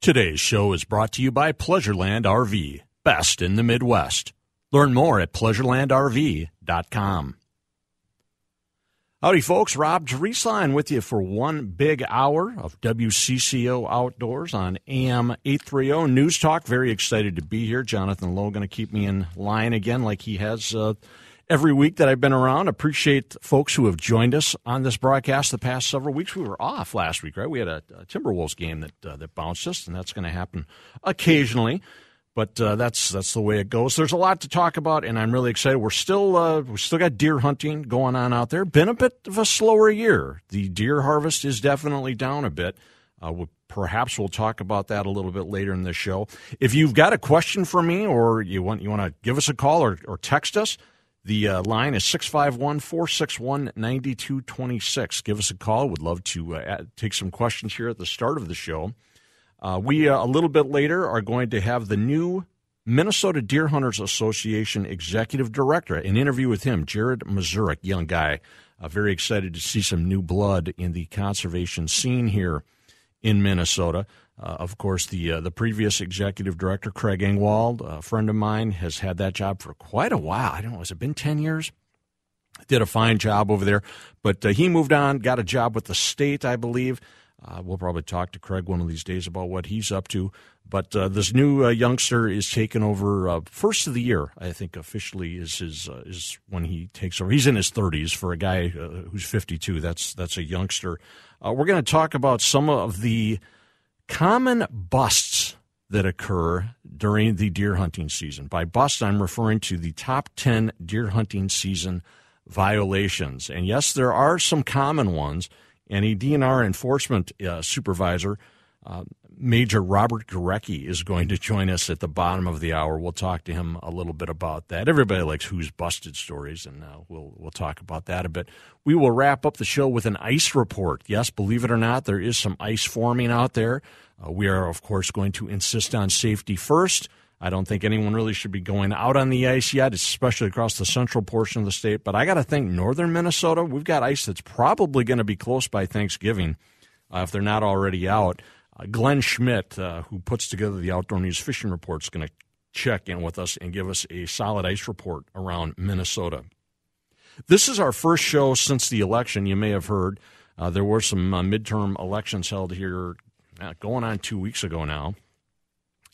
Today's show is brought to you by Pleasureland RV, best in the Midwest. Learn more at pleasurelandrv.com. Howdy, folks. Rob Drieslein with you for one big hour of WCCO Outdoors on AM 830 News Talk. Very excited to be here. Jonathan Lowe going to keep me in line again like he has uh, every week that I've been around. Appreciate folks who have joined us on this broadcast the past several weeks. We were off last week, right? We had a, a Timberwolves game that uh, that bounced us, and that's going to happen occasionally. But uh, that's that's the way it goes. There's a lot to talk about, and I'm really excited. We're still uh, we still got deer hunting going on out there. Been a bit of a slower year. The deer harvest is definitely down a bit. Uh, we'll, perhaps we'll talk about that a little bit later in the show. If you've got a question for me, or you want you want to give us a call or, or text us, the uh, line is 651 461 9226. Give us a call. Would love to uh, take some questions here at the start of the show. Uh, we, uh, a little bit later, are going to have the new Minnesota Deer Hunters Association Executive Director, an interview with him, Jared Mazurek, young guy. Uh, very excited to see some new blood in the conservation scene here in Minnesota. Uh, of course, the uh, the previous executive director, Craig Engwall, a friend of mine, has had that job for quite a while. I don't know, has it been 10 years? Did a fine job over there. But uh, he moved on, got a job with the state, I believe. Uh, we'll probably talk to Craig one of these days about what he's up to. But uh, this new uh, youngster is taking over first of the year. I think officially is his is when he takes over. He's in his 30s for a guy who's 52. That's that's a youngster. we're going to talk about some of the common busts that occur during the deer hunting season. By bust, I'm referring to the top 10 deer hunting season violations. And yes, there are some common ones. And a DNR enforcement uh, supervisor, uh, Major Robert Gorecki, is going to join us at the bottom of the hour. We'll talk to him a little bit about that. Everybody likes who's busted stories, and uh, we'll we'll talk about that a bit. We will wrap up the show with an ice report. Yes, believe it or not, there is some ice forming out there. Uh, we are, of course, going to insist on safety first. I don't think anyone really should be going out on the ice yet, especially across the central portion of the state. But I got to think northern Minnesota, we've got ice that's probably going to be close by Thanksgiving uh, if they're not already out. Uh, Glen Schmitt, uh, who puts together the Outdoor News Fishing Report, is going to check in with us and give us a solid ice report around Minnesota. This is our first show since the election. You may have heard uh, there were some uh, midterm elections held here going on two weeks ago now.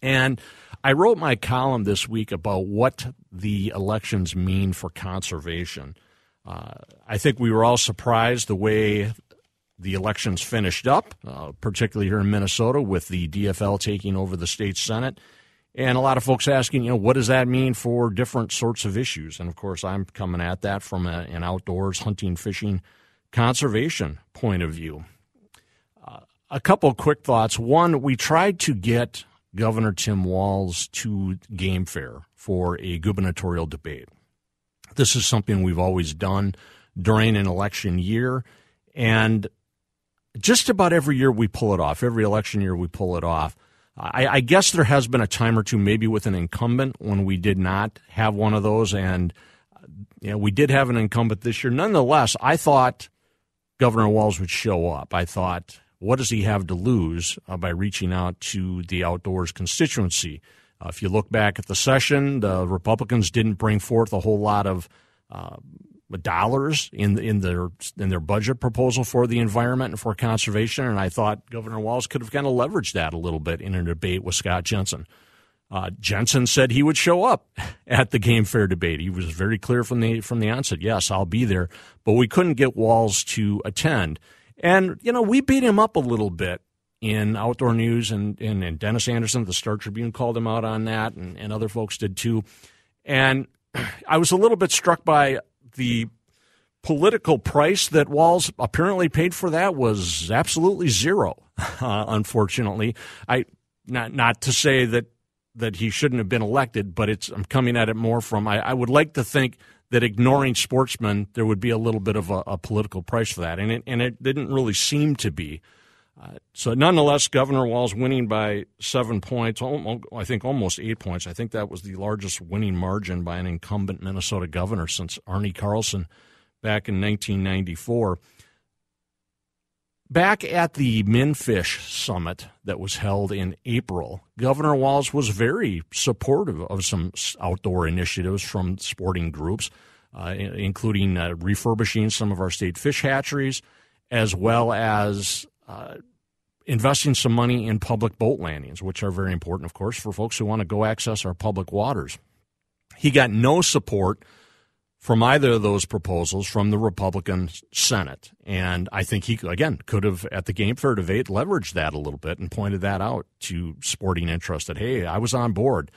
And I wrote my column this week about what the elections mean for conservation. Uh, I think we were all surprised the way the elections finished up, uh, particularly here in Minnesota with the DFL taking over the state Senate. And a lot of folks asking, you know, what does that mean for different sorts of issues? And of course, I'm coming at that from a, an outdoors hunting, fishing, conservation point of view a couple quick thoughts. One, we tried to get Governor Tim Walz to Game Fair for a gubernatorial debate. This is something we've always done during an election year, and just about every year we pull it off. Every election year we pull it off. I, I guess there has been a time or two, maybe with an incumbent, when we did not have one of those, and you know, we did have an incumbent this year. Nonetheless, I thought Governor Walz would show up. I thought what does he have to lose uh, by reaching out to the outdoors constituency? Uh, if you look back at the session, the Republicans didn't bring forth a whole lot of uh, dollars in in their in their budget proposal for the environment and for conservation, and I thought Governor Walz could have kind of leveraged that a little bit in a debate with Scott Jensen. Uh, Jensen said he would show up at the game fair debate. He was very clear from the from the onset. Yes, I'll be there, but we couldn't get Walz to attend. And, you know, we beat him up a little bit in outdoor news, and, and, and Dennis Anderson, the Star Tribune, called him out on that, and, and other folks did too. And I was a little bit struck by the political price that Walz apparently paid for that was absolutely zero. Uh, unfortunately, I not not to say that that he shouldn't have been elected, but it's I'm coming at it more from I, I would like to think that ignoring sportsmen, there would be a little bit of a, a political price for that, and it and it didn't really seem to be. Uh, so, nonetheless, Governor Walz winning by seven points, I think almost eight points. I think that was the largest winning margin by an incumbent Minnesota governor since Arne Carlson back in 1994. Back at the MnFish Summit that was held in April, Governor Walz was very supportive of some outdoor initiatives from sporting groups, uh, including uh, refurbishing some of our state fish hatcheries, as well as uh, investing some money in public boat landings, which are very important, of course, for folks who want to go access our public waters. He got no support from either of those proposals from the Republican Senate. And I think he, again, could have, at the Game Fair debate, leveraged that a little bit and pointed that out to sporting interest that, hey, I was on board.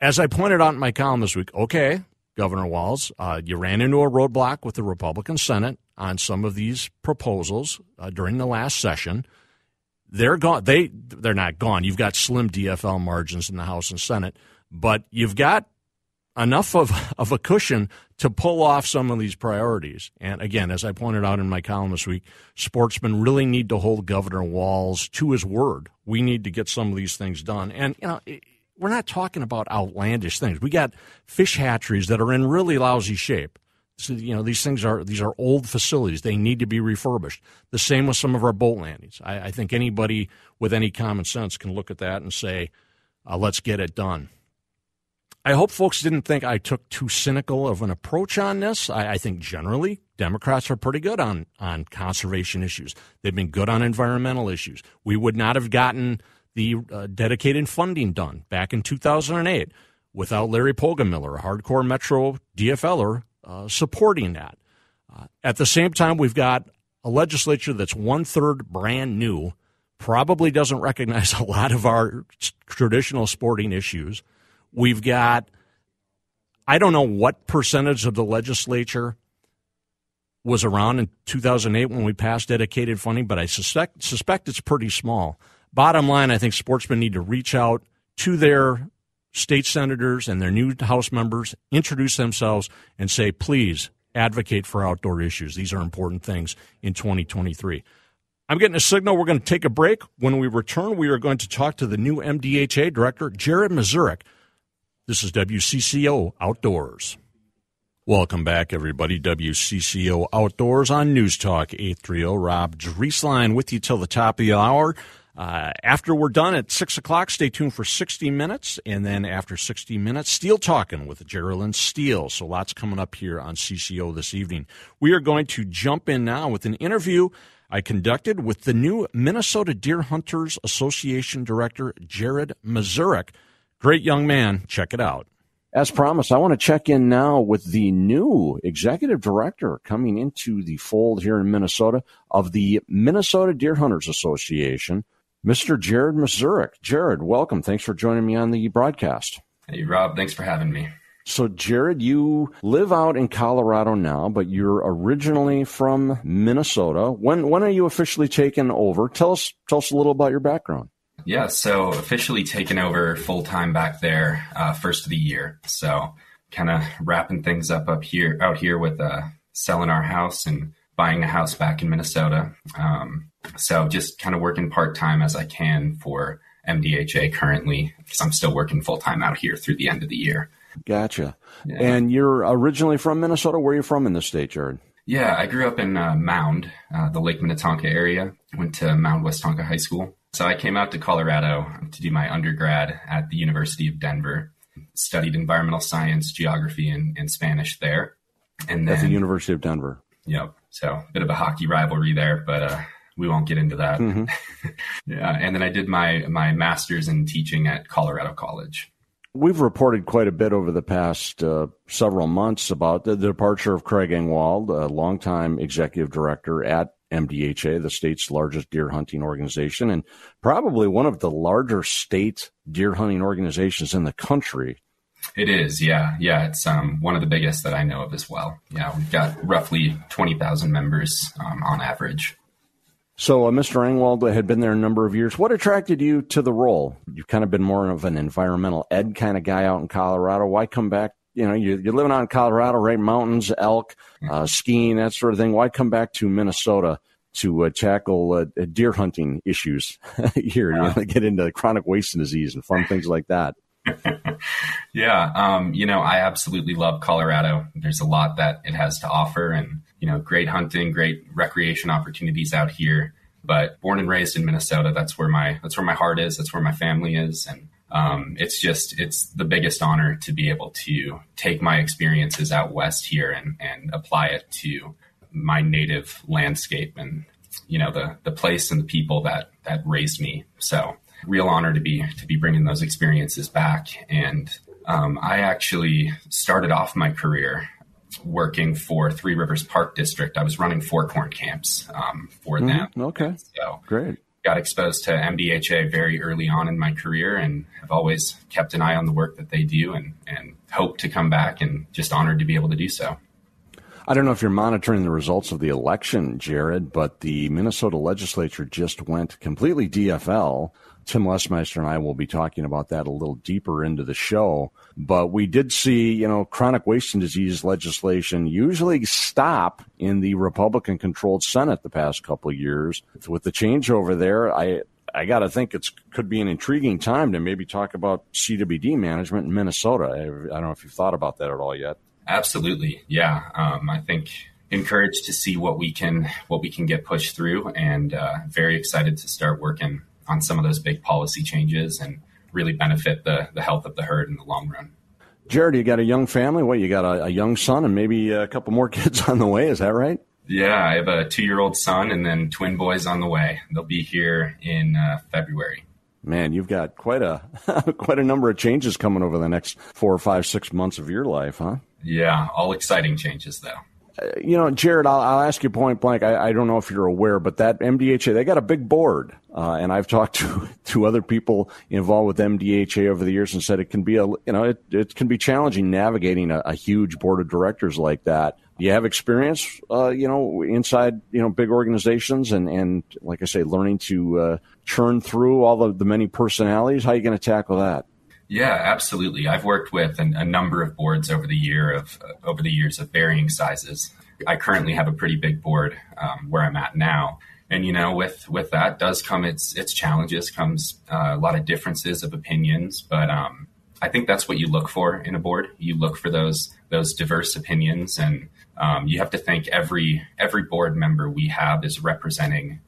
As I pointed out in my column this week, okay, Governor Walz, uh, you ran into a roadblock with the Republican Senate on some of these proposals uh, during the last session. They're gone. They they're not gone. You've got slim DFL margins in the House and Senate, but you've got enough of, of a cushion to pull off some of these priorities. And again, as I pointed out in my column this week, sportsmen really need to hold Governor Walz to his word. We need to get some of these things done. And, you know, we're not talking about outlandish things. We got fish hatcheries that are in really lousy shape. So, you know, these things are these are old facilities. They need to be refurbished. The same with some of our boat landings. I, I think anybody with any common sense can look at that and say, uh, let's get it done. I hope folks didn't think I took too cynical of an approach on this. I, I, think generally Democrats are pretty good on, on conservation issues. They've been good on environmental issues. We would not have gotten the uh, dedicated funding done back in 2008 without Larry Pogemiller, a hardcore Metro DFLer, uh, supporting that. Uh, at the same time, we've got a legislature that's one third brand new, probably doesn't recognize a lot of our traditional sporting issues We've got, I don't know what percentage of the legislature was around in 2008 when we passed dedicated funding, but I suspect suspect it's pretty small. Bottom line, I think sportsmen need to reach out to their state senators and their new House members, introduce themselves, and say, please advocate for outdoor issues. These are important things in 2023. I'm getting a signal. We're going to take a break. When we return, we are going to talk to the new MDHA director, Jared Mazurek. This is WCCO Outdoors. Welcome back, everybody. WCCO Outdoors on News Talk 830. Rob Drieslein with you till the top of the hour. Uh, after we're done at 6 o'clock, stay tuned for 60 minutes. And then after 60 minutes, Steel Talking with Geraldine Steele. So lots coming up here on CCO this evening. We are going to jump in now with an interview I conducted with the new Minnesota Deer Hunters Association Director, Jared Mazurek. Great young man. Check it out. As promised, I want to check in now with the new executive director coming into the fold here in Minnesota of the Minnesota Deer Hunters Association, Mr. Jared Mazurek. Jared, welcome. Thanks for joining me on the broadcast. Hey, Rob. Thanks for having me. So, Jared, you live out in Colorado now, but you're originally from Minnesota. When when are you officially taken over? Tell us tell us a little about your background. Yeah, so officially taken over full time back there uh, first of the year. So kind of wrapping things up up here out here with uh, selling our house and buying a house back in Minnesota. Um, so just kind of working part time as I can for MDHA currently because I'm still working full time out here through the end of the year. Gotcha. Yeah. And you're originally from Minnesota. Where are you from in the state, Jared? Yeah, I grew up in uh, Mound, uh, the Lake Minnetonka area. Went to Mound Westonka High School. So I came out to Colorado to do my undergrad at the University of Denver. Studied environmental science, geography, and, and Spanish there. And then, at the University of Denver. Yep. So a bit of a hockey rivalry there, but uh, we won't get into that. Mm-hmm. yeah. And then I did my my master's in teaching at Colorado College. We've reported quite a bit over the past uh, several months about the, the departure of Craig Engwall, a longtime executive director at MDHA, the state's largest deer hunting organization, and probably one of the larger state deer hunting organizations in the country. It is, yeah, yeah. It's um, one of the biggest that I know of as well. Yeah, we've got roughly twenty thousand members um, on average. So, uh, Mr. Engwall had been there a number of years. What attracted you to the role? You've kind of been more of an environmental ed kind of guy out in Colorado. Why come back you know, you're, you're living out in Colorado, right? Mountains, elk, uh, skiing, that sort of thing. Why come back to Minnesota to uh, tackle uh, deer hunting issues here? Yeah. You know, get into chronic wasting disease and fun things like that. yeah, um, you know, I absolutely love Colorado. There's a lot that it has to offer, and you know, great hunting, great recreation opportunities out here. but born and raised in Minnesota. That's where my that's where my heart is. That's where my family is, and um, it's just it's the biggest honor to be able to take my experiences out west here and and apply it to my native landscape and you know the the place and the people that that raised me. So real honor to be to be bringing those experiences back. And um, I actually started off my career working for Three Rivers Park District. I was running four corn camps um, for mm-hmm. them. Okay, so great. Got exposed to MDHA very early on in my career, and have always kept an eye on the work that they do, and and hope to come back, and just honored to be able to do so. I don't know if you're monitoring the results of the election, Jared, but the Minnesota legislature just went completely DFL. Tim Lesmeister and I will be talking about that a little deeper into the show. But we did see, you know, chronic wasting disease legislation usually stop in the Republican controlled Senate the past couple of years. With the changeover there, I, I got to think it could be an intriguing time to maybe talk about CWD management in Minnesota. I, I don't know if you've thought about that at all yet. Absolutely, yeah. Um, I think encouraged to see what we can what we can get pushed through, and uh, very excited to start working on some of those big policy changes and really benefit the the health of the herd in the long run. Jared, you got a young family. What you got a, a young son and maybe a couple more kids on the way? Is that right? Yeah, I have a two year old son and then twin boys on the way. They'll be here in uh, February. Man, you've got quite a quite a number of changes coming over the next four or five, six months of your life, huh? Yeah, all exciting changes though. You know, Jared, I'll, I'll, ask you point blank. I, I, don't know if you're aware, but that MDHA, they got a big board. Uh, and I've talked to, to other people involved with MDHA over the years and said it can be a, you know, it, it can be challenging navigating a, a huge board of directors like that. Do you have experience, uh, you know, inside, you know, big organizations and, and like I say, learning to, uh, churn through all the, the many personalities? How are you going to tackle that? Yeah, absolutely. I've worked with an, a number of boards over the year of uh, over the years of varying sizes. I currently have a pretty big board um, where I'm at now, and you know, with with that does come its its challenges, comes uh, a lot of differences of opinions. But um, I think that's what you look for in a board. You look for those those diverse opinions, and um, you have to think every every board member we have is representing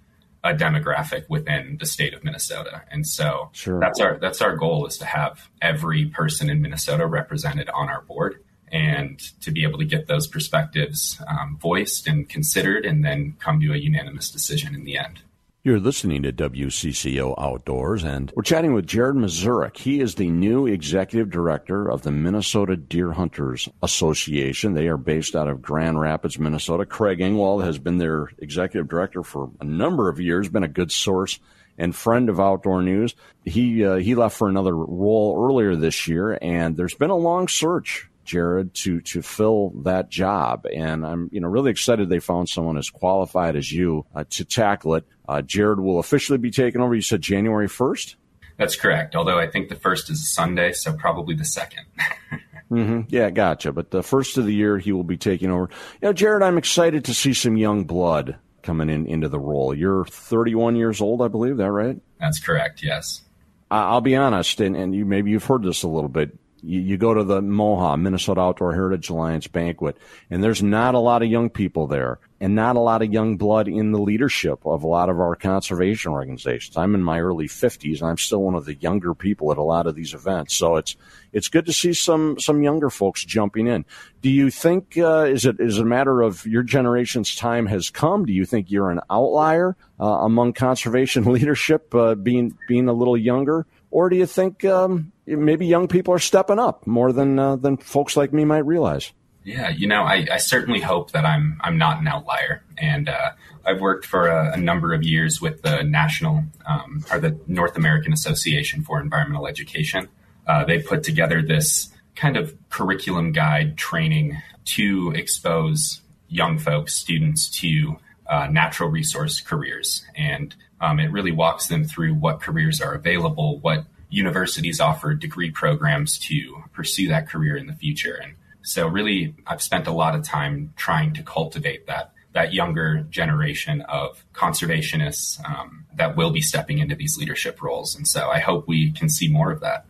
a demographic within the state of Minnesota. And so sure. that's our that's our goal is to have every person in Minnesota represented on our board and to be able to get those perspectives um, voiced and considered and then come to a unanimous decision in the end. You're listening to WCCO Outdoors, and we're chatting with Jared Mazurek. He is the new executive director of the Minnesota Deer Hunters Association. They are based out of Grand Rapids, Minnesota. Craig Engwall has been their executive director for a number of years, been a good source and friend of Outdoor News. He uh, he left for another role earlier this year, and there's been a long search Jared, to to fill that job. And I'm you know really excited they found someone as qualified as you uh, to tackle it. Uh, Jared will officially be taking over. You said January first. That's correct. Although I think the first is a Sunday, so probably the 2nd mm-hmm. Yeah, gotcha. But the first of the year, he will be taking over. You know, Jared, I'm excited to see some young blood coming in into the role. You're 31 years old, I believe. That right? That's correct. Yes. I'll be honest, and, and you maybe you've heard this a little bit you, you go to the MOHA, Minnesota Outdoor Heritage Alliance banquet, and there's not a lot of young people there and not a lot of young blood in the leadership of a lot of our conservation organizations. I'm in my early 50s and I'm still one of the younger people at a lot of these events. So it's it's good to see some some younger folks jumping in. Do you think uh, is it is it a matter of your generation's time has come? Do you think you're an outlier uh, among conservation leadership, uh, being being a little younger, or do you think um, maybe young people are stepping up more than uh, than folks like me might realize? Yeah, you know, I, I, certainly hope that I'm I'm not an outlier, and uh, I've worked for a, a, number of years with the national um, or the North American Association for Environmental Education. Uh, they put together this kind of curriculum guide training to expose young folks, students to uh, natural resource careers, and um, it really walks them through what careers are available, what universities offer degree programs to pursue that career in the future. And so really I've spent a lot of time trying to cultivate that that younger generation of conservationists um, that will be stepping into these leadership roles. And so I hope we can see more of that.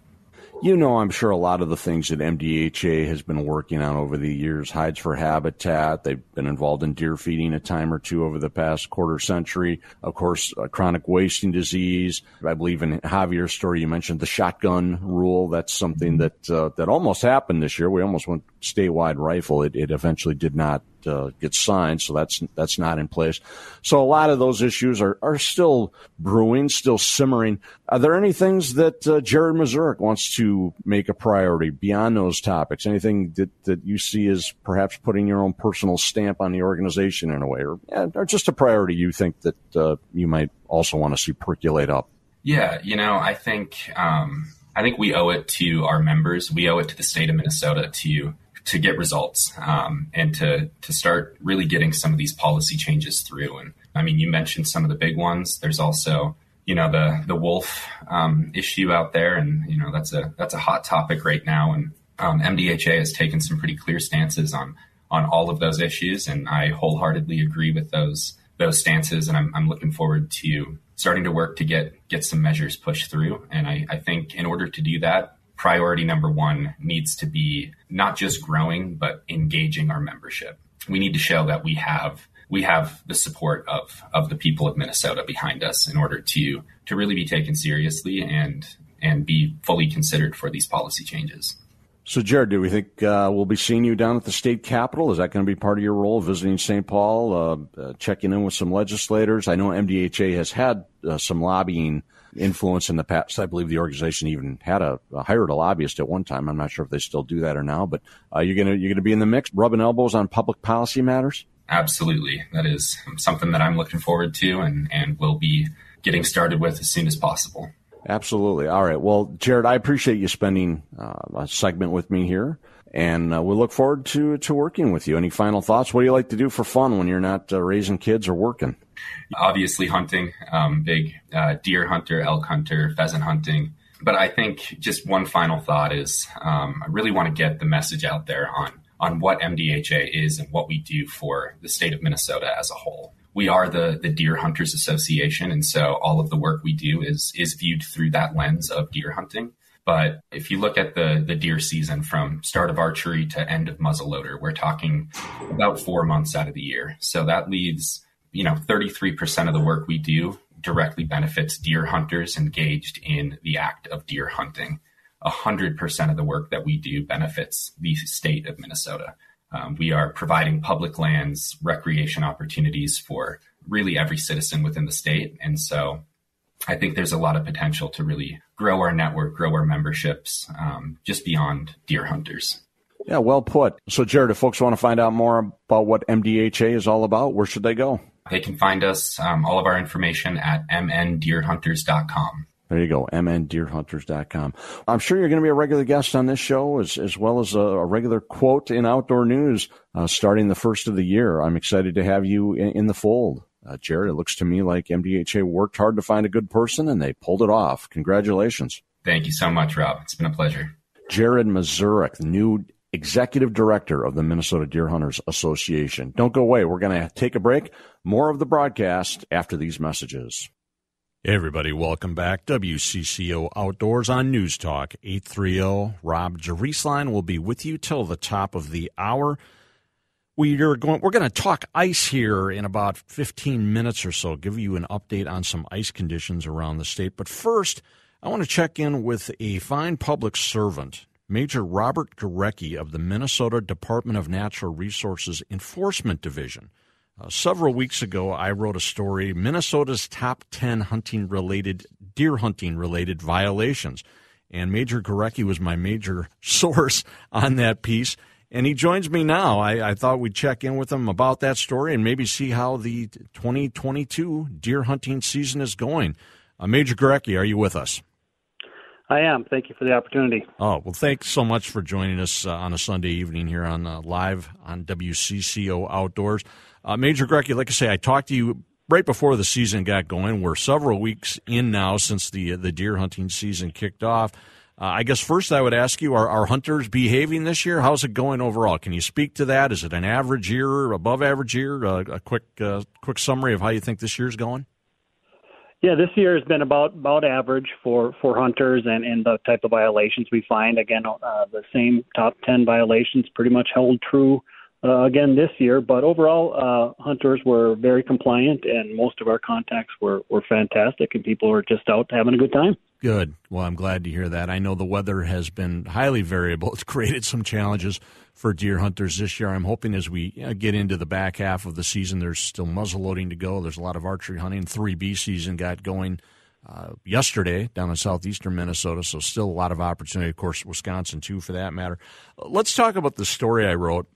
You know, I'm sure a lot of the things that MDHA has been working on over the years, hides for habitat. They've been involved in deer feeding a time or two over the past quarter century. Of course, uh, chronic wasting disease. I believe in Javier's story, you mentioned the shotgun rule. That's something that uh, that almost happened this year. We almost went statewide rifle. It, it eventually did not uh, get signed, so that's that's not in place. So a lot of those issues are, are still brewing, still simmering. Are there any things that uh, Jared Mazurek wants to make a priority beyond those topics? Anything that, that you see as perhaps putting your own personal stamp on the organization in a way, or, or just a priority you think that uh, you might also want to see percolate up? Yeah, you know, I think um, I think we owe it to our members. We owe it to the state of Minnesota to to get results um, and to to start really getting some of these policy changes through. And I mean, you mentioned some of the big ones. There's also you know the the wolf um, issue out there, and you know that's a that's a hot topic right now. And um, MDHA has taken some pretty clear stances on on all of those issues, and I wholeheartedly agree with those those stances. And I'm I'm looking forward to starting to work to get get some measures pushed through. And I, I think in order to do that, priority number one needs to be not just growing, but engaging our membership. We need to show that we have we have the support of of the people of Minnesota behind us in order to to really be taken seriously and and be fully considered for these policy changes. So, Jared, do we think uh, we'll be seeing you down at the state capitol? Is that going to be part of your role, visiting St. Paul, uh, uh, checking in with some legislators? I know MDHA has had uh, some lobbying influence in the past. I believe the organization even had a, a, hired a lobbyist at one time. I'm not sure if they still do that or now, but uh, you're gonna you're gonna be in the mix, rubbing elbows on public policy matters. Absolutely, that is something that I'm looking forward to, and and will be getting started with as soon as possible. Absolutely. All right. Well, Jared, I appreciate you spending uh, a segment with me here, and uh, we look forward to to working with you. Any final thoughts? What do you like to do for fun when you're not uh, raising kids or working? Obviously, hunting. Um, big uh, deer hunter, elk hunter, pheasant hunting. But I think just one final thought is um, I really want to get the message out there on on what MDHA is and what we do for the state of Minnesota as a whole. We are the the Deer Hunters Association, and so all of the work we do is is viewed through that lens of deer hunting. But if you look at the the deer season from start of archery to end of muzzleloader, we're talking about four months out of the year. So that leaves you know, 33% of the work we do directly benefits deer hunters engaged in the act of deer hunting. 100% of the work that we do benefits the state of Minnesota. Um, we are providing public lands, recreation opportunities for really every citizen within the state. And so I think there's a lot of potential to really grow our network, grow our memberships um, just beyond deer hunters. Yeah, well put. So, Jared, if folks want to find out more about what MDHA is all about, where should they go? They can find us, um, all of our information at mndeerhunters.com. There you go, mndeerhunters.com. I'm sure you're going to be a regular guest on this show as, as well as a, a regular quote in outdoor news uh, starting the first of the year. I'm excited to have you in, in the fold. Uh, Jared, it looks to me like MDHA worked hard to find a good person and they pulled it off. Congratulations. Thank you so much, Rob. It's been a pleasure. Jared Mazurek, the new executive director of the Minnesota Deer Hunters Association. Don't go away. We're going to take a break. More of the broadcast after these messages. Hey everybody, welcome back. WCCO Outdoors on News Talk 830. Rob Drieslein will be with you till the top of the hour. We are going, we're going to talk ice here in about 15 minutes or so, give you an update on some ice conditions around the state. But first, I want to check in with a fine public servant Major Robert Gorecki of the Minnesota Department of Natural Resources Enforcement Division. Uh, several weeks ago, I wrote a story Minnesota's top 10 hunting related, deer hunting related violations. And Major Gorecki was my major source on that piece. And he joins me now. I, I, thought we'd check in with him about that story and maybe see how the 2022 deer hunting season is going. Uh, major Gorecki, are you with us? I am. Thank you for the opportunity. Oh, well, thanks so much for joining us uh, on a Sunday evening here on uh, live on WCCO Outdoors. Uh, Major Gorecki, like I say, I talked to you right before the season got going. We're several weeks in now since the the deer hunting season kicked off. Uh, I guess first I would ask you: Are our hunters behaving this year? How's it going overall? Can you speak to that? Is it an average year, above average year? Uh, a quick uh, quick summary of how you think this year's going. Yeah, this year has been about about average for for hunters and and the type of violations we find. Again, uh, the same top ten violations pretty much held true uh, again this year. But overall, uh, hunters were very compliant, and most of our contacts were were fantastic, and people were just out having a good time. Good. Well, I'm glad to hear that. I know the weather has been highly variable. It's created some challenges for deer hunters this year. I'm hoping as we get into the back half of the season, there's still muzzleloading to go. There's a lot of archery hunting. 3B season got going uh, yesterday down in southeastern Minnesota, so still a lot of opportunity. Of course, Wisconsin too, for that matter. Let's talk about the story I wrote.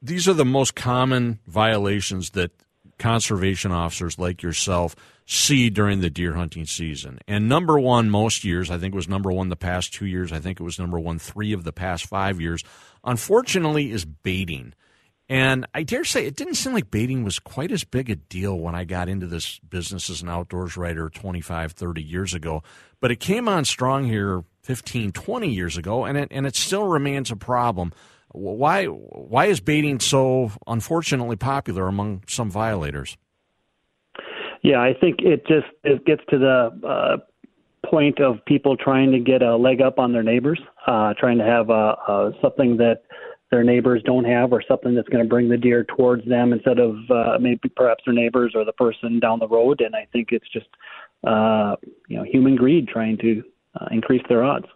These are the most common violations that conservation officers like yourself see during the deer hunting season. And number one most years, I think it was number one the past two years, I think it was number one three of the past five years, unfortunately, is baiting. And I dare say it didn't seem like baiting was quite as big a deal when I got into this business as an outdoors writer 25, 30 years ago. But it came on strong here 15, 20 years ago, and it, and it still remains a problem. Why, why is baiting so unfortunately popular among some violators? Yeah, I think it just it gets to the uh, point of people trying to get a leg up on their neighbors, uh, trying to have uh, uh, something that their neighbors don't have, or something that's going to bring the deer towards them instead of uh, maybe perhaps their neighbors or the person down the road. And I think it's just uh, you know human greed trying to uh, increase their odds.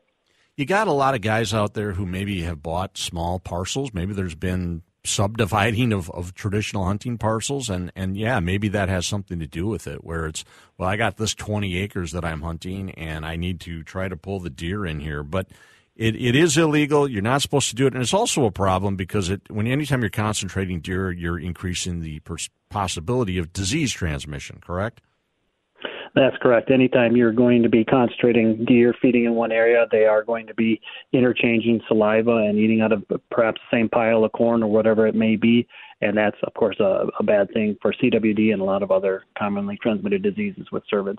You got a lot of guys out there who maybe have bought small parcels. Maybe there's been subdividing of, of traditional hunting parcels. And, and yeah maybe that has something to do with it where it's well i got this 20 acres that i'm hunting and i need to try to pull the deer in here. But it, it is illegal. You're not supposed to do it. And it's also a problem because it when anytime you're concentrating deer you're increasing the pers- possibility of disease transmission correct that's correct. Anytime you're going to be concentrating deer feeding in one area, they are going to be interchanging saliva and eating out of perhaps the same pile of corn or whatever it may be. And that's, of course, a, a bad thing for CWD and a lot of other commonly transmitted diseases with cervids.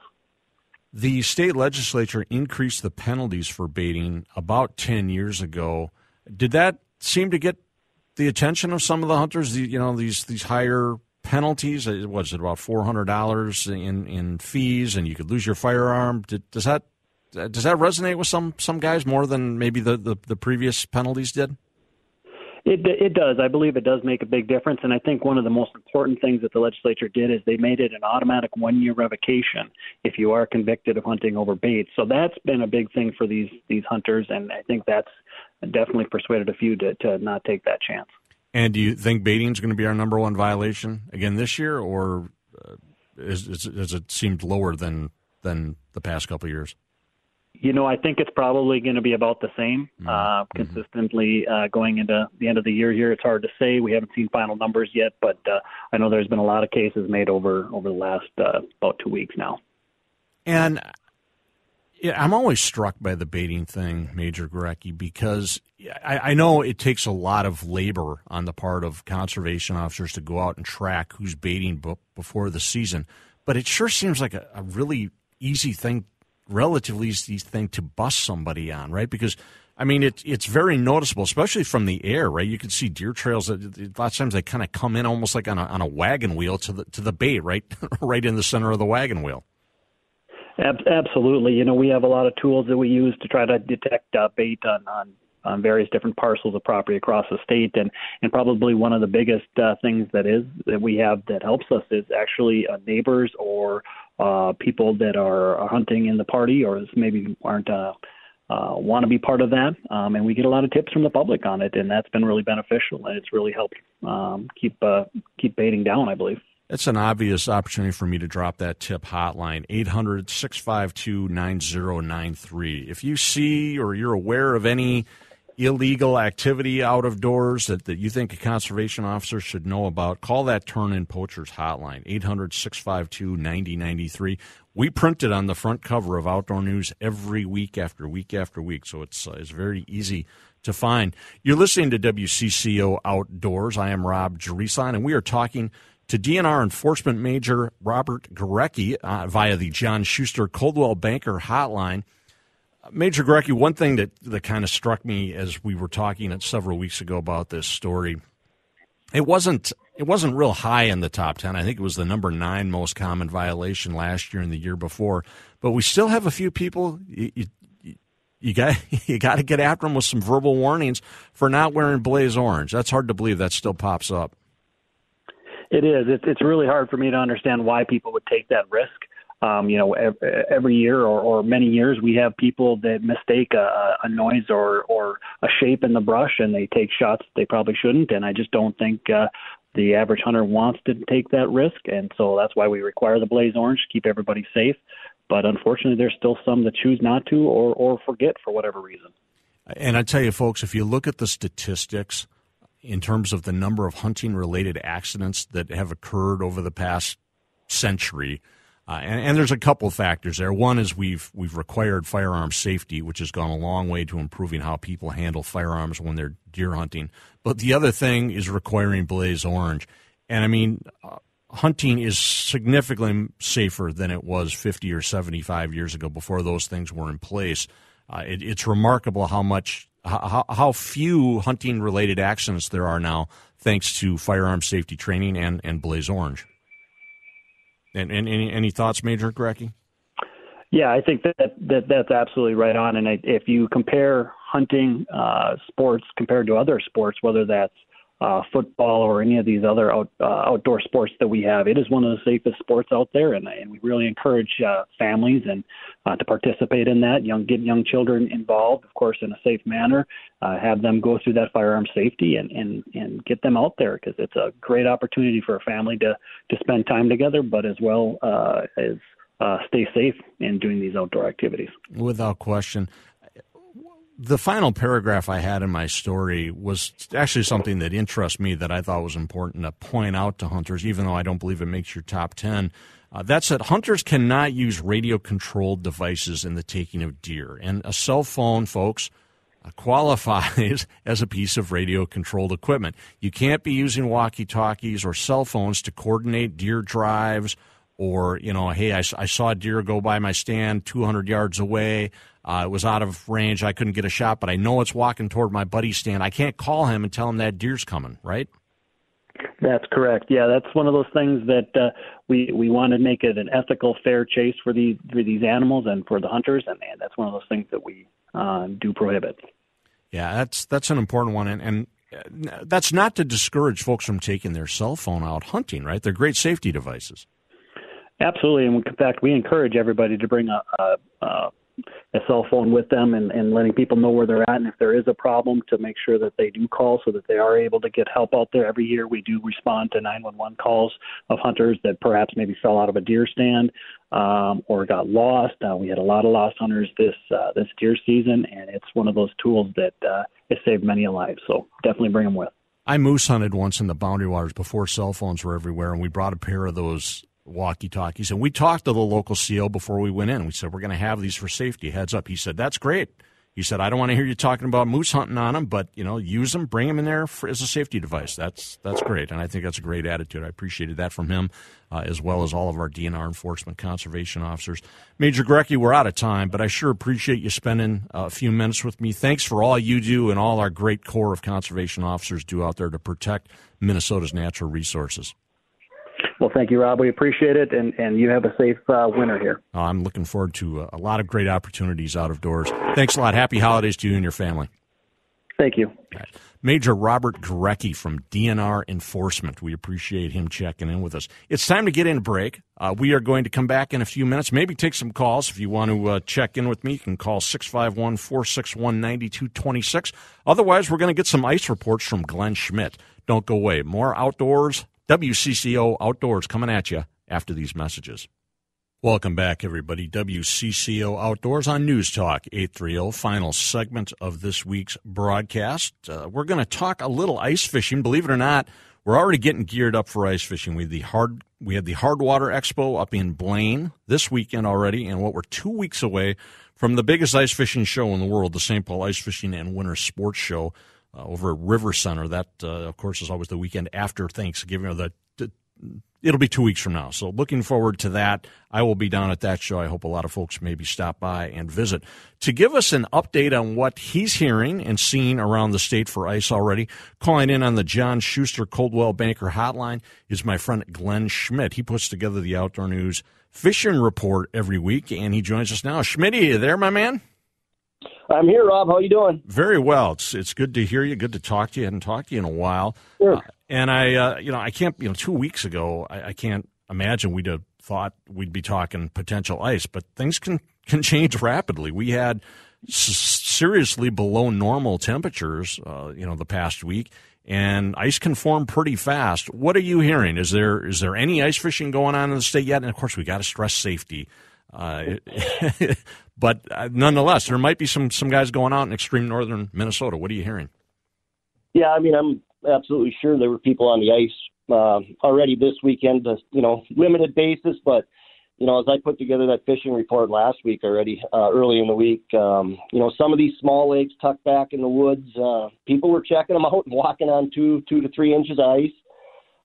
The state legislature increased the penalties for baiting about 10 years ago. Did that seem to get the attention of some of the hunters? You know, these, these higher penalties? Uh, was it about four hundred dollars in in fees, and you could lose your firearm? Does that uh, does that resonate with some some guys more than maybe the, the, the previous penalties did? It, it does. I believe it does make a big difference. And I think one of the most important things that the legislature did is they made it an automatic one year revocation if you are convicted of hunting over bait. So that's been a big thing for these these hunters, and I think that's definitely persuaded a few to, to not take that chance. And do you think baiting is going to be our number one violation again this year, or uh, is, is, is, it seemed lower than than the past couple years? You know, I think it's probably going to be about the same mm-hmm. uh, consistently uh, going into the end of the year. Here, it's hard to say. We haven't seen final numbers yet, but uh, I know there's been a lot of cases made over over the last uh, about two weeks now. And yeah, I'm always struck by the baiting thing, Major Gorecki, because I, I, know it takes a lot of labor on the part of conservation officers to go out and track who's baiting b- before the season. But it sure seems like a, a really easy thing, relatively easy thing to bust somebody on, right? Because I mean, it, it's very noticeable, especially from the air, right? You can see deer trails. That, a lot of times they kind of come in almost like on a, on a wagon wheel to the to the bait, right, right in the center of the wagon wheel. Absolutely. You know, we have a lot of tools that we use to try to detect uh, bait on, on on various different parcels of property across the state and and probably one of the biggest uh, things that is that we have that helps us is actually uh, neighbors or uh, people that are hunting in the party or maybe aren't uh, uh, want to be part of that um, and we get a lot of tips from the public on it and that's been really beneficial and it's really helped um, keep uh, keep baiting down I believe. It's an obvious opportunity for me to drop that tip hotline, 800 652 9093. If you see or you're aware of any illegal activity out of doors that, that you think a conservation officer should know about, call that Turn In Poachers hotline, 800 652 9093. We print it on the front cover of Outdoor News every week after week after week, so it's, uh, it's very easy to find. You're listening to WCCO Outdoors. I am Rob Jereson, and we are talking to DNR Enforcement Major Robert Gorecki uh, via the John Schuster Coldwell Banker hotline. Major Gorecki, one thing that, that kind of struck me as we were talking several weeks ago about this story, it wasn't it wasn't real high in the top 10. I think it was the number nine most common violation last year and the year before. But we still have a few people. You, you, you got you got to get after them with some verbal warnings for not wearing blaze orange. That's hard to believe that still pops up. It is. It's really hard for me to understand why people would take that risk. Um, you know, every year or, or many years, we have people that mistake a, a noise or, or a shape in the brush and they take shots they probably shouldn't. And I just don't think uh, the average hunter wants to take that risk. And so that's why we require the blaze orange to keep everybody safe. But unfortunately, there's still some that choose not to or, or forget for whatever reason. And I tell you, folks, if you look at the statistics in terms of the number of hunting related accidents that have occurred over the past century, uh, and, and, there's a couple factors there. One is we've we've required firearm safety, which has gone a long way to improving how people handle firearms when they're deer hunting. But the other thing is requiring blaze orange, and I mean, uh, hunting is significantly safer than it was 50 or 75 years ago before those things were in place. Uh, it, it's remarkable how much how, how few hunting related accidents there are now, thanks to firearm safety training and and blaze orange. And, and any, any thoughts, Major Gorecki? Yeah, I think that, that that's absolutely right on. And if you compare hunting uh, sports compared to other sports, whether that's uh, football or any of these other out, uh, outdoor sports that we have. It is one of the safest sports out there, and, and we really encourage uh, families and uh, to participate in that. Young, get young children involved, of course, in a safe manner. Uh, have them go through that firearm safety and and and get them out there because it's a great opportunity for a family to to spend time together, but as well uh, as uh, stay safe in doing these outdoor activities. Without question the final paragraph I had in my story was actually something that interests me that I thought was important to point out to hunters, even though I don't believe it makes your top 10. Uh, that's that hunters cannot use radio controlled devices in the taking of deer. And a cell phone, folks, uh, qualifies as a piece of radio controlled equipment. You can't be using walkie talkies or cell phones to coordinate deer drives or, you know, hey, I, I saw a deer go by my stand 200 yards away. Uh, it was out of range. I couldn't get a shot, but I know it's walking toward my buddy's stand. I can't call him and tell him that deer's coming, right? That's correct. Yeah, that's one of those things that uh, we we want to make it an ethical, fair chase for these for these animals and for the hunters, and, and that's one of those things that we uh, do prohibit. Yeah, that's that's an important one, and, and uh, that's not to discourage folks from taking their cell phone out hunting. Right? They're great safety devices. Absolutely, and in fact, we encourage everybody to bring a, a, a a cell phone with them and, and letting people know where they're at and if there is a problem to make sure that they do call so that they are able to get help out there. Every year we do respond to 911 calls of hunters that perhaps maybe fell out of a deer stand um, or got lost. Uh, we had a lot of lost hunters this uh, this deer season, and it's one of those tools that uh, has saved many a life. So definitely bring them with. I moose hunted once in the Boundary Waters before cell phones were everywhere, and we brought a pair of those walkie talkies. And we talked to the local CO before we went in. We said, We're going to have these for safety. Heads up. He said, That's great. He said, I don't want to hear you talking about moose hunting on them, but you know, use them, bring them in there for, as a safety device. That's that's great, and I think that's a great attitude. I appreciated that from him, uh, as well as all of our DNR enforcement conservation officers. Major Gorecki, we're out of time, but I sure appreciate you spending a few minutes with me. Thanks for all you do and all our great corps of conservation officers do out there to protect Minnesota's natural resources. Well, thank you, Rob. We appreciate it, and, and you have a safe uh, winter here. Oh, I'm looking forward to a, a lot of great opportunities out of doors. Thanks a lot. Happy holidays to you and your family. Thank you. Right. Major Robert Gorecki from DNR Enforcement. We appreciate him checking in with us. It's time to get in a break. Uh, we are going to come back in a few minutes, maybe take some calls. If you want to uh, check in with me, you can call 651 461 9226. Otherwise, we're going to get some ice reports from Glen Schmitt. Don't go away. More outdoors, WCCO Outdoors coming at you after these messages. Welcome back, everybody. WCCO Outdoors on News Talk 830, final segment of this week's broadcast. Uh, we're going to talk a little ice fishing. Believe it or not, we're already getting geared up for ice fishing. We had the hard we had the Hardwater Expo up in Blaine this weekend already, and what we're two weeks away from the biggest ice fishing show in the world, the St. Paul Ice Fishing and Winter Sports Show uh, over at River Center. That, uh, of course, is always the weekend after Thanksgiving or the, it'll be two weeks from now. So looking forward to that. I will be down at that show. I hope a lot of folks maybe stop by and visit. To give us an update on what he's hearing and seeing around the state for ice already, calling in on the John Schuster Coldwell Banker hotline is my friend Glen Schmitt. He puts together the Outdoor News fishing report every week, and he joins us now. Schmitt, are you there, my man? I'm here, Rob. How you doing? Very well. It's it's good to hear you. Good to talk to you. I hadn't talked to you in a while. Sure. Uh, and I, uh, you know, I can't. You know, two weeks ago, I, I can't imagine we'd have thought we'd be talking potential ice, but things can can change rapidly. We had s- seriously below normal temperatures, uh, you know, the past week, and ice can form pretty fast. What are you hearing? Is there is there any ice fishing going on in the state yet? And of course, we got to stress safety. Uh, but uh, nonetheless, there might be some some guys going out in extreme northern Minnesota. What are you hearing? Yeah, I mean, I'm absolutely sure there were people on the ice uh, already this weekend, you know, limited basis. But you know, as I put together that fishing report last week already, uh, early in the week, um, you know, some of these small lakes tucked back in the woods, uh, people were checking them out and walking on two, two to three inches of ice.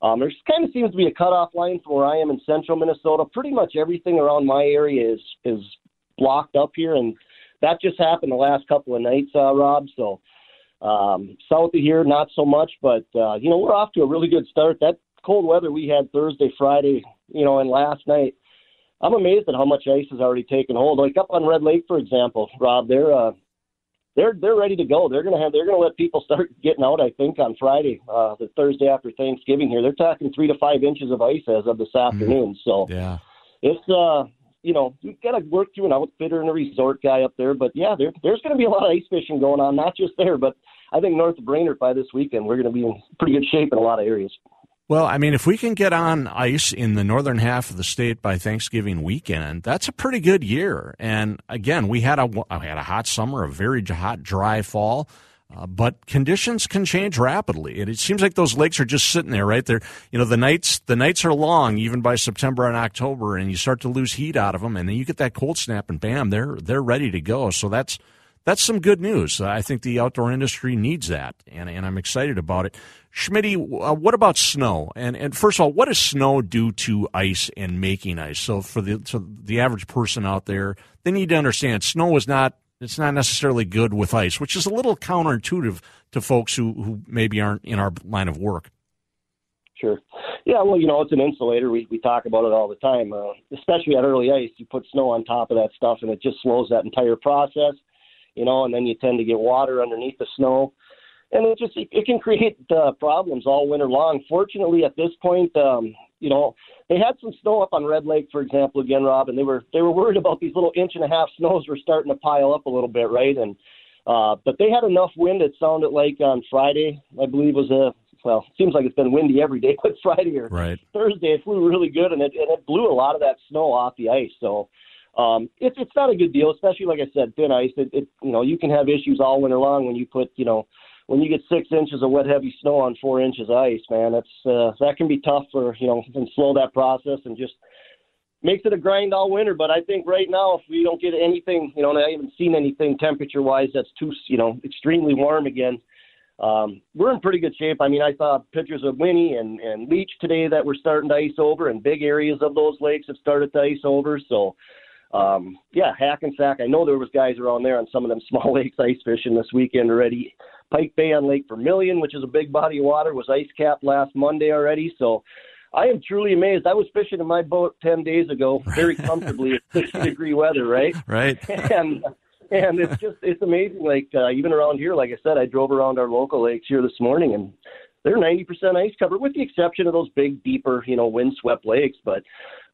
Um, there kind of seems to be a cutoff line from where I am in central Minnesota. Pretty much everything around my area is is blocked up here, and that just happened the last couple of nights, uh, Rob. So um, south of here, not so much, but uh, you know we're off to a really good start. That cold weather we had Thursday, Friday, you know, and last night. I'm amazed at how much ice has already taken hold. Like up on Red Lake, for example, Rob, they're uh, they're they're ready to go. They're gonna have they're gonna let people start getting out. I think on Friday, uh, the Thursday after Thanksgiving. Here, they're talking three to five inches of ice as of this mm-hmm. afternoon. So yeah, it's uh you know you've got to work through an outfitter and a resort guy up there. But yeah, there there's going to be a lot of ice fishing going on, not just there, but I think north of Brainerd by this weekend we're going to be in pretty good shape in a lot of areas. Well, I mean, if we can get on ice in the northern half of the state by Thanksgiving weekend, that's a pretty good year. And again, we had a we had a hot summer, a very hot, dry fall. Uh, but conditions can change rapidly. and it, seems like those lakes are just sitting there, right? there. you know, the nights the nights are long, even by September and October, and you start to lose heat out of them, and then you get that cold snap, and bam, they're they're ready to go. So that's that's some good news. I think the outdoor industry needs that, and, and I'm excited about it. Schmitty, uh, what about snow? And and first of all, what does snow do to ice and making ice? So for the so the average person out there, they need to understand snow is not it's not necessarily good with ice, which is a little counterintuitive to folks who who maybe aren't in our line of work. Sure. Yeah, well, you know, it's an insulator. We we talk about it all the time, uh, especially at early ice. You put snow on top of that stuff, and it just slows that entire process. You know, and then you tend to get water underneath the snow and it just it, can create uh, problems all winter long. Fortunately, at this point, um, you know, they had some snow up on Red Lake, for example, again, Rob, and they were they were worried about these little inch and a half snows were starting to pile up a little bit, right? And uh, but they had enough wind. It sounded like on Friday, I believe was a well, seems like it's been windy every day, but Friday or right. Thursday it flew really good, and it and it blew a lot of that snow off the ice. So um, it's it's not a good deal, especially like I said, thin ice. It, it you know you can have issues all winter long when you put you know when you get six inches of wet, heavy snow on four inches of ice, man, that's uh, that can be tough for you know and slow that process and just makes it a grind all winter. But I think right now, if we don't get anything, you know, and I haven't seen anything temperature wise that's too you know extremely warm again. Um, we're in pretty good shape. I mean, I saw pictures of Winnie and, and Leech today that were starting to ice over, and big areas of those lakes have started to ice over. So, um, yeah, Hackensack. I know there was guys around there on some of them small lakes ice fishing this weekend already. Pike Bay on Lake Vermilion, which is a big body of water, was ice capped last Monday already. So I am truly amazed. I was fishing in my boat 10 days ago very comfortably at 60 degree weather, right? Right. And and it's just it's amazing like uh, even around here like I said I drove around our local lakes here this morning and they're 90% ice cover with the exception of those big deeper, you know, windswept lakes, but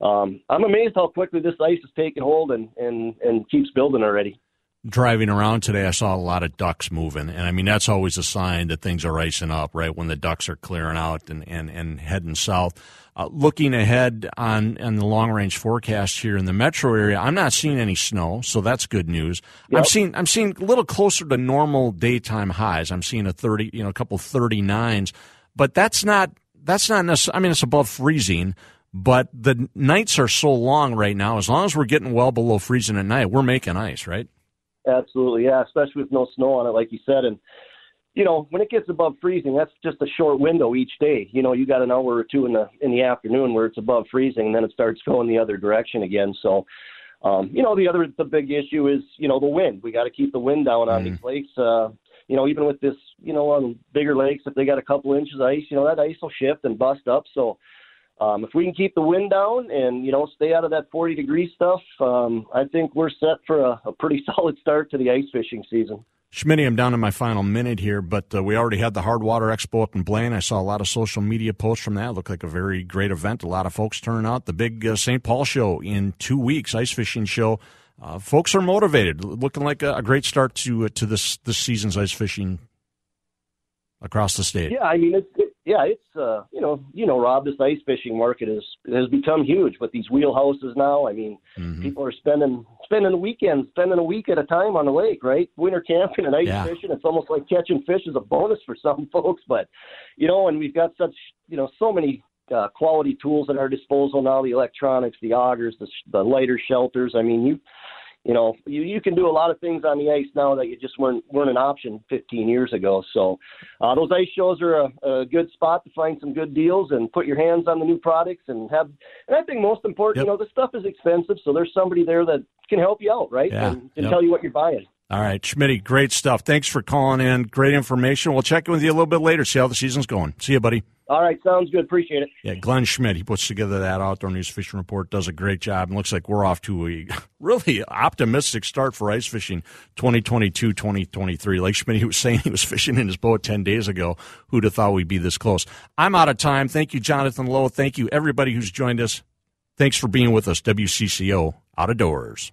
um I'm amazed how quickly this ice has taken hold and and and keeps building already driving around today, I saw a lot of ducks moving, and I mean that's always a sign that things are icing up, right? When the ducks are clearing out and and, and heading south. Uh, looking ahead on on the long range forecast here in the metro area, I'm not seeing any snow, so that's good news. Yep. I'm seeing I'm seeing a little closer to normal daytime highs. I'm seeing a 30, you know, a couple 39s, but that's not that's not necessarily. I mean, it's above freezing. But the nights are so long right now. As long as we're getting well below freezing at night, we're making ice, right? Absolutely, yeah, especially with no snow on it, like you said. And you know, when it gets above freezing, that's just a short window each day. You know, you got an hour or two in the in the afternoon where it's above freezing, and then it starts going the other direction again. So, um, you know, the other the big issue is you know the wind. We got to keep the wind down on mm. these lakes. Uh, you know, even with this, you know, on bigger lakes, if they got a couple inches of ice, you know, that ice will shift and bust up. So, um, if we can keep the wind down and you know stay out of that 40 degree stuff, um, I think we're set for a, a pretty solid start to the ice fishing season. Schmitty, I'm down in my final minute here, but uh, we already had the Hard Water Expo up in Blaine. I saw a lot of social media posts from that. It looked like a very great event. A lot of folks turning out. The big uh, St. Paul show in two weeks, ice fishing show. Uh, folks are motivated, looking like a, a great start to uh, to this this season's ice fishing across the state. Yeah, I mean, it's, it, yeah, it's uh, you know, you know, Rob, this ice fishing market is has become huge with these wheelhouses now. I mean, mm-hmm. people are spending spending a weekend, spending a week at a time on the lake, right? Winter camping and ice yeah. fishing. It's almost like catching fish is a bonus for some folks, but you know, and we've got such you know so many uh, quality tools at our disposal now. The electronics, the augers, the, the lighter shelters. I mean, you you know, you, you can do a lot of things on the ice now that you just weren't weren't an option 15 years ago. So uh, those ice shows are a, a good spot to find some good deals and put your hands on the new products and have. And I think most important, yep. you know, the stuff is expensive, so there's somebody there that can help you out, right? Yeah. And can yep. tell you what you're buying. All right, Schmitty, great stuff. Thanks for calling in. Great information. We'll check in with you a little bit later, see how the season's going. See you, buddy. All right, sounds good. Appreciate it. Yeah, Glen Schmitt, he puts together that outdoor news fishing report, does a great job, and looks like we're off to a really optimistic start for ice fishing 2022 2023. Like Schmitt, he was saying he was fishing in his boat 10 days ago. Who'd have thought we'd be this close? I'm out of time. Thank you, Jonathan Lowe. Thank you, everybody who's joined us. Thanks for being with us, WCCO Out of Doors.